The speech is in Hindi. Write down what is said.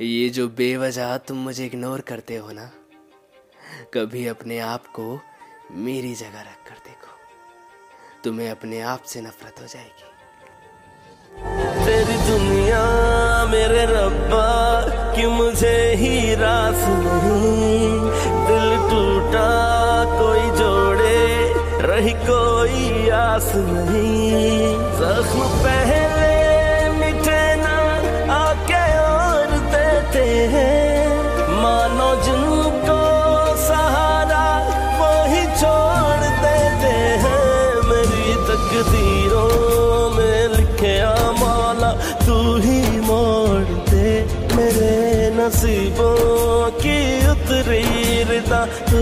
ये जो बेवजह तुम मुझे इग्नोर करते हो ना, कभी अपने आप को मेरी जगह रख कर देखो। तुम्हें अपने आप से नफरत हो जाएगी। तेरी दुनिया मेरे रब्बा, कि मुझे ही रास नहीं। दिल टूटा, कोई जोड़े, रही कोई आस नहीं। जख्म पहले नसीबों की उतरी रिदा। तू